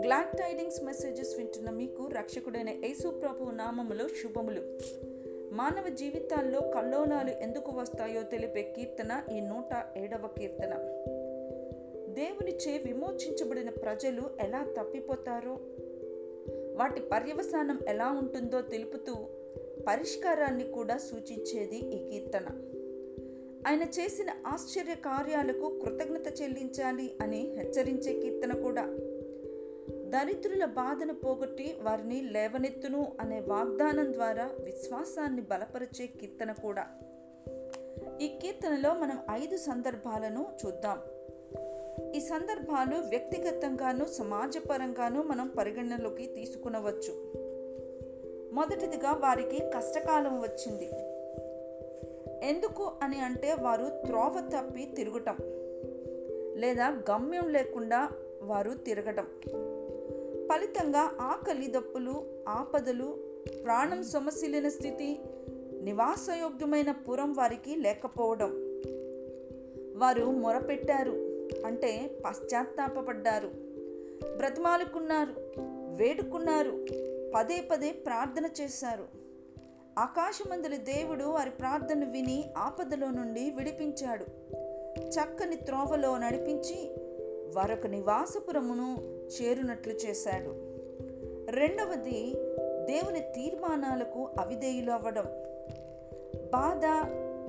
Glad tidings messages వింటున్న మీకు రక్షకుడైన యేసు ప్రభు నామములో శుభములు. మానవ జీవితాల్లో కల్లోలాలు ఎందుకు వస్తాయో తెలిపే కీర్తన ఈ నూట ఏడవ కీర్తన. దేవునిచే విమోచించబడిన ప్రజలు ఎలా తప్పిపోతారో వాటి పర్యవసానం ఎలా ఉంటుందో తెలుపుతూ పరిష్కారాన్ని కూడా సూచించేది ఈ కీర్తన. ఆయన చేసిన ఆశ్చర్య కార్యాలకు కృతజ్ఞత చెల్లించాలి అని హెచ్చరించే కీర్తన కూడా. దరిద్రుల బాధను పోగొట్టి వారిని లేవనెత్తును అనే వాగ్దానం ద్వారా విశ్వాసాన్ని బలపరిచే కీర్తన కూడా. ఈ కీర్తనలో మనం ఐదు సందర్భాలను చూద్దాం. ఈ సందర్భాలు వ్యక్తిగతంగాను సమాజపరంగాను మనం పరిగణనలోకి తీసుకునవచ్చు. మొదటిదిగా వారికి కష్టకాలం వచ్చింది. ఎందుకు అని అంటే వారు త్రోవ తప్పి తిరుగుటం లేదా గమ్యం లేకుండా వారు తిరగటం. ఫలితంగా ఆకలి దప్పులు ఆపదలు ప్రాణం సొమశీలిన స్థితి నివాసయోగ్యమైన పురం వారికి లేకపోవడం. వారు మొరపెట్టారు అంటే పశ్చాత్తాపడ్డారు బ్రతిమాలుకున్నారు వేడుకున్నారు పదే పదే ప్రార్థన చేశారు. ఆకాశమందుల దేవుడు వారి ప్రార్థన విని ఆపదలో నుండి విడిపించాడు. చక్కని త్రోవలో నడిపించి వారొక నివాసపురమును చేరునట్లు చేశాడు. రెండవది దేవుని తీర్మానాలకు అవిధేయులు అవ్వడం. బాధ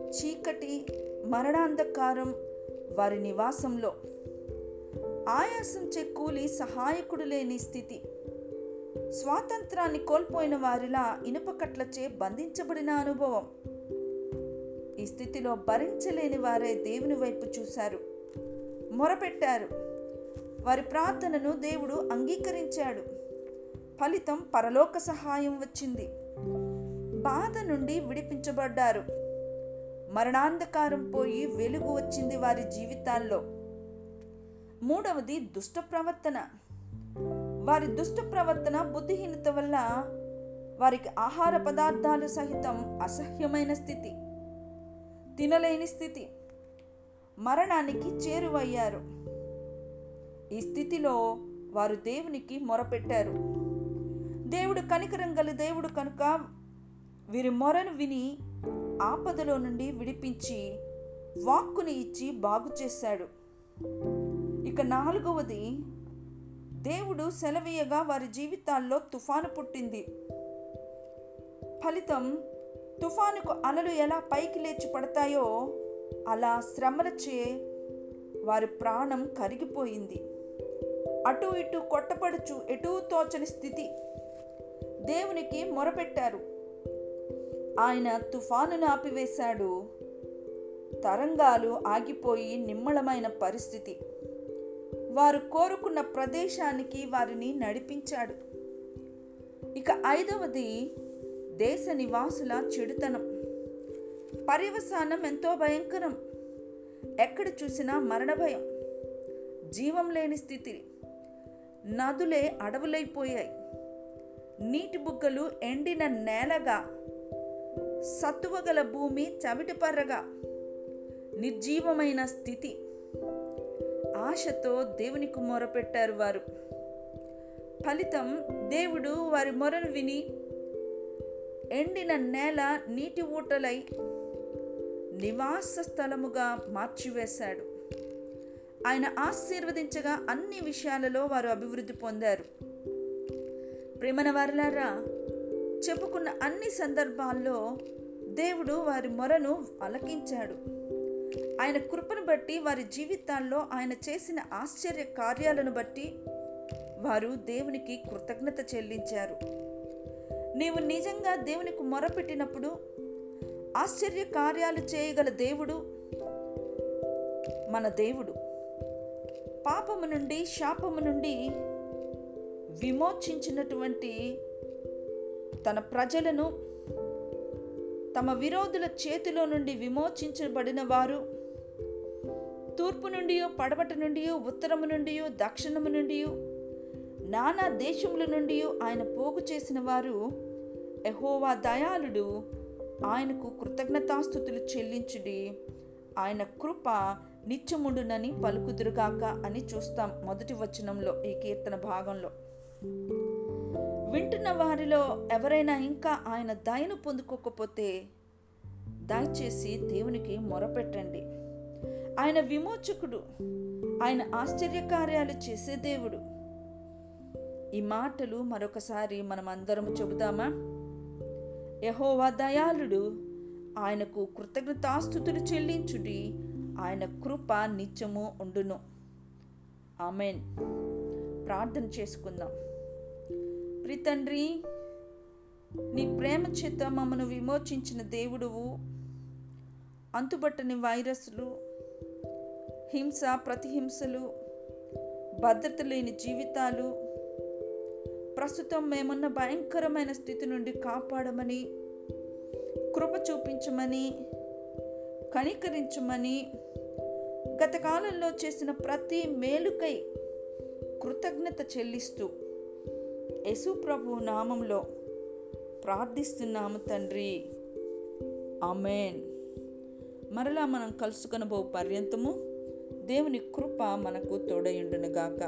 చీకటి మరణాంధకారం వారి నివాసంలో. ఆయాసం కూలి సహాయకుడు లేని స్థితి. స్వాతంత్రాన్ని కోల్పోయిన వారిలా ఇనుపకట్లచే బంధించబడిన అనుభవం. ఈ స్థితిలో భరించలేని వారే దేవుని వైపు చూశారు. మొరపెట్టారు. వారి ప్రార్థనను దేవుడు అంగీకరించాడు. ఫలితం పరలోక సహాయం వచ్చింది. బాధ నుండి విడిపించబడ్డారు. మరణాంధకారం పోయి వెలుగు వచ్చింది వారి జీవితాల్లో. మూడవది దుష్ట ప్రవర్తన. వారి దుష్ట ప్రవర్తన బుద్ధిహీనత వల్ల వారికి ఆహార పదార్థాలు సహితం అసహ్యమైన స్థితి తినలేని స్థితి మరణానికి చేరువయ్యారు. ఈ స్థితిలో వారు దేవునికి మొరపెట్టారు. దేవుడు కనికరం గల దేవుడు కనుక వీరి మొరను విని ఆపదలో నుండి విడిపించి వాక్కుని ఇచ్చి బాగు చేశాడు. ఇక నాలుగవది దేవుడు సెలవీయగా వారి జీవితాల్లో తుఫాను పుట్టింది. ఫలితం తుఫానుకు అలలు ఎలా పైకి లేచి పడతాయో అలా శ్రమలచే వారి ప్రాణం కరిగిపోయింది. అటు ఇటు కొట్టపడుచు ఎటూ తోచని స్థితి దేవునికి మొరపెట్టారు. ఆయన తుఫానును ఆపివేశాడు. తరంగాలు ఆగిపోయి నిమ్మళమైన పరిస్థితి. వారు కోరుకున్న ప్రదేశానికి వారిని నడిపించాడు. ఇక ఐదవది దేశ నివాసుల చెడుతనం. పర్యవసానం ఎంతో భయంకరం. ఎక్కడ చూసినా మరణ భయం. జీవం లేని స్థితి. నదులే అడవులైపోయాయి. నీటి బుగ్గలు ఎండిన నేలగా. సత్తువగల భూమి చవిటిపర్రగా. నిర్జీవమైన స్థితి. ఆశతో దేవునికి మొరపెట్టారు వారు. ఫలితం దేవుడు వారి మొరను విని ఎండిన నేల నీటి ఊటలై నివాస స్థలముగా మార్చివేశాడు. ఆయన ఆశీర్వదించగా అన్ని విషయాలలో వారు అభివృద్ధి పొందారు. ప్రేమన వారులారా చెప్పుకున్న అన్ని సందర్భాల్లో దేవుడు వారి మొరను అలకించాడు. ఆయన కృపను బట్టి వారి జీవితాల్లో ఆయన చేసిన ఆశ్చర్య కార్యాలను బట్టి వారు దేవునికి కృతజ్ఞత చెల్లించారు. నీవు నిజంగా దేవునికి మొరపెట్టినప్పుడు ఆశ్చర్య కార్యాలు చేయగల దేవుడు మన దేవుడు. పాపము నుండి శాపము నుండి విమోచించినటువంటి తన ప్రజలను తమ విరోధుల చేతిలో నుండి విమోచించబడిన వారు తూర్పు నుండి పడమట నుండి ఉత్తరము నుండి దక్షిణము నుండి నానా దేశముల నుండి ఆయన పోగు చేసిన వారు ఎహోవా దయాళుడు. ఆయనకు కృతజ్ఞతాస్థుతులు చెల్లించుడి. ఆయన కృప నిత్యముండునని పలుకుదురుగాక అని చూస్తాం మొదటి వచనంలో ఈ కీర్తన భాగంలో. వింటున్న వారిలో ఎవరైనా ఇంకా ఆయన దయను పొందుకోకపోతే దయచేసి దేవునికి మొరపెట్టండి. ఆయన విమోచకుడు. ఆయన ఆశ్చర్యకార్యాలు చేసే దేవుడు. ఈ మాటలు మరొకసారి మనం అందరం చెబుదామా? యహోవా దయాళుడు ఆయనకు కృతజ్ఞతాస్థుతులు చెల్లించుడి. ఆయన కృప నిత్యము ఉండును. ఆమెన్. ప్రార్థన చేసుకుందాం. ప్రితండ్రి నీ ప్రేమ చేత మమ్మను విమోచించిన దేవుడువు. అంతుబట్టని వైరస్లు హింస ప్రతిహింసలు భద్రత లేని జీవితాలు. ప్రస్తుతం మేమున్న భయంకరమైన స్థితి నుండి కాపాడమని కృప చూపించమని కనికరించమని గత కాలంలో చేసిన ప్రతి మేలుకై కృతజ్ఞత చెల్లిస్తూ యశు ప్రభు నామంలో ప్రార్థిస్తున్నాము తండ్రి. అమేన్ మరలా మనం కలుసుకొనబో పర్యంతము. దేవుని కృప మనకు తోడయుండునుగాక